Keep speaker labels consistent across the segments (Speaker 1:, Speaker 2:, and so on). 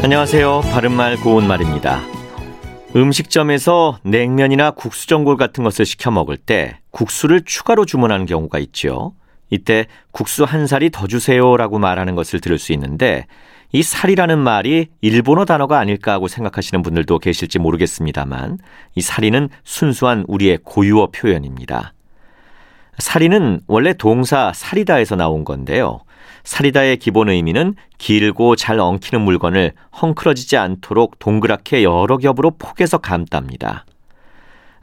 Speaker 1: 안녕하세요. 바른말 고운말입니다. 음식점에서 냉면이나 국수 전골 같은 것을 시켜 먹을 때 국수를 추가로 주문하는 경우가 있죠. 이때 국수 한 살이 더 주세요라고 말하는 것을 들을 수 있는데 이 살이라는 말이 일본어 단어가 아닐까 하고 생각하시는 분들도 계실지 모르겠습니다만 이 살이는 순수한 우리의 고유어 표현입니다. 살이는 원래 동사 살이다에서 나온 건데요. 살이다의 기본 의미는 길고 잘 엉키는 물건을 헝클어지지 않도록 동그랗게 여러 겹으로 포개서 감답니다.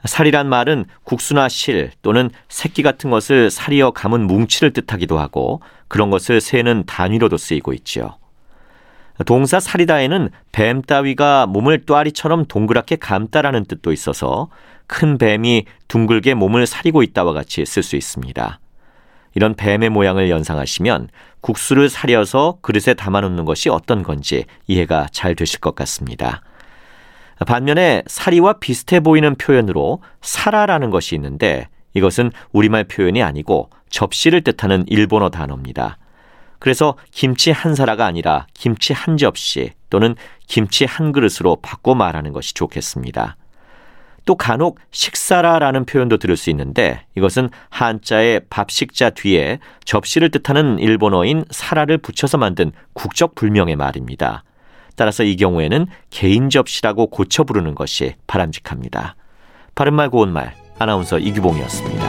Speaker 1: 살이란 말은 국수나 실 또는 새끼 같은 것을 살이어 감은 뭉치를 뜻하기도 하고 그런 것을 세는 단위로도 쓰이고 있지요. 동사 살이다에는 뱀 따위가 몸을 또아리처럼 동그랗게 감다라는 뜻도 있어서 큰 뱀이 둥글게 몸을 사리고 있다와 같이 쓸 수 있습니다. 이런 뱀의 모양을 연상하시면 국수를 사려서 그릇에 담아놓는 것이 어떤 건지 이해가 잘 되실 것 같습니다. 반면에 사리와 비슷해 보이는 표현으로 사라라는 것이 있는데 이것은 우리말 표현이 아니고 접시를 뜻하는 일본어 단어입니다. 그래서 김치 한 사라가 아니라 김치 한 접시 또는 김치 한 그릇으로 바꿔 말하는 것이 좋겠습니다. 또 간혹 식사라라는 표현도 들을 수 있는데 이것은 한자의 밥식자 뒤에 접시를 뜻하는 일본어인 사라를 붙여서 만든 국적 불명의 말입니다. 따라서 이 경우에는 개인 접시라고 고쳐 부르는 것이 바람직합니다. 바른말 고운말 아나운서 이규봉이었습니다.